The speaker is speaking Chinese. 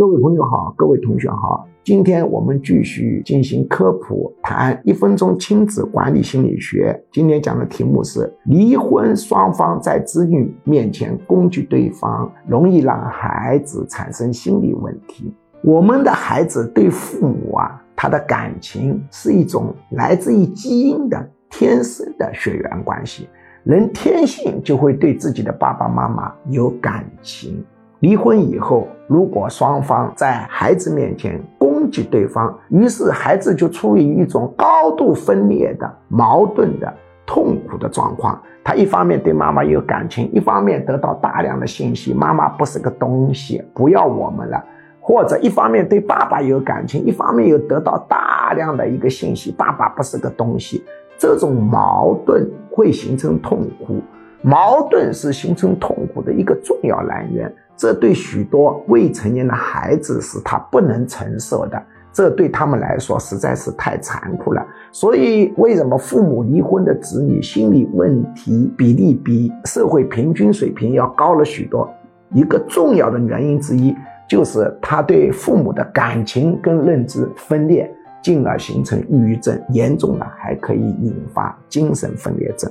各位朋友好，各位同学好，今天我们继续进行科普，谈一分钟亲子管理心理学。今天讲的题目是：离婚双方在子女面前攻击对方，容易让孩子产生心理问题。我们的孩子对父母啊，他的感情是一种来自于基因的天生的血缘关系，人天性就会对自己的爸爸妈妈有感情。离婚以后，如果双方在孩子面前攻击对方，于是孩子就处于一种高度分裂的、矛盾的、痛苦的状况。他一方面对妈妈有感情，一方面得到大量的信息：妈妈不是个东西，不要我们了；或者一方面对爸爸有感情，一方面又得到大量的一个信息：爸爸不是个东西。这种矛盾会形成痛苦，矛盾是形成痛苦的一个重要来源。这对许多未成年的孩子是他不能承受的，这对他们来说实在是太残酷了。所以，为什么父母离婚的子女心理问题比例比社会平均水平要高了许多？一个重要的原因之一就是他对父母的感情跟认知分裂，进而形成抑郁症，严重的还可以引发精神分裂症。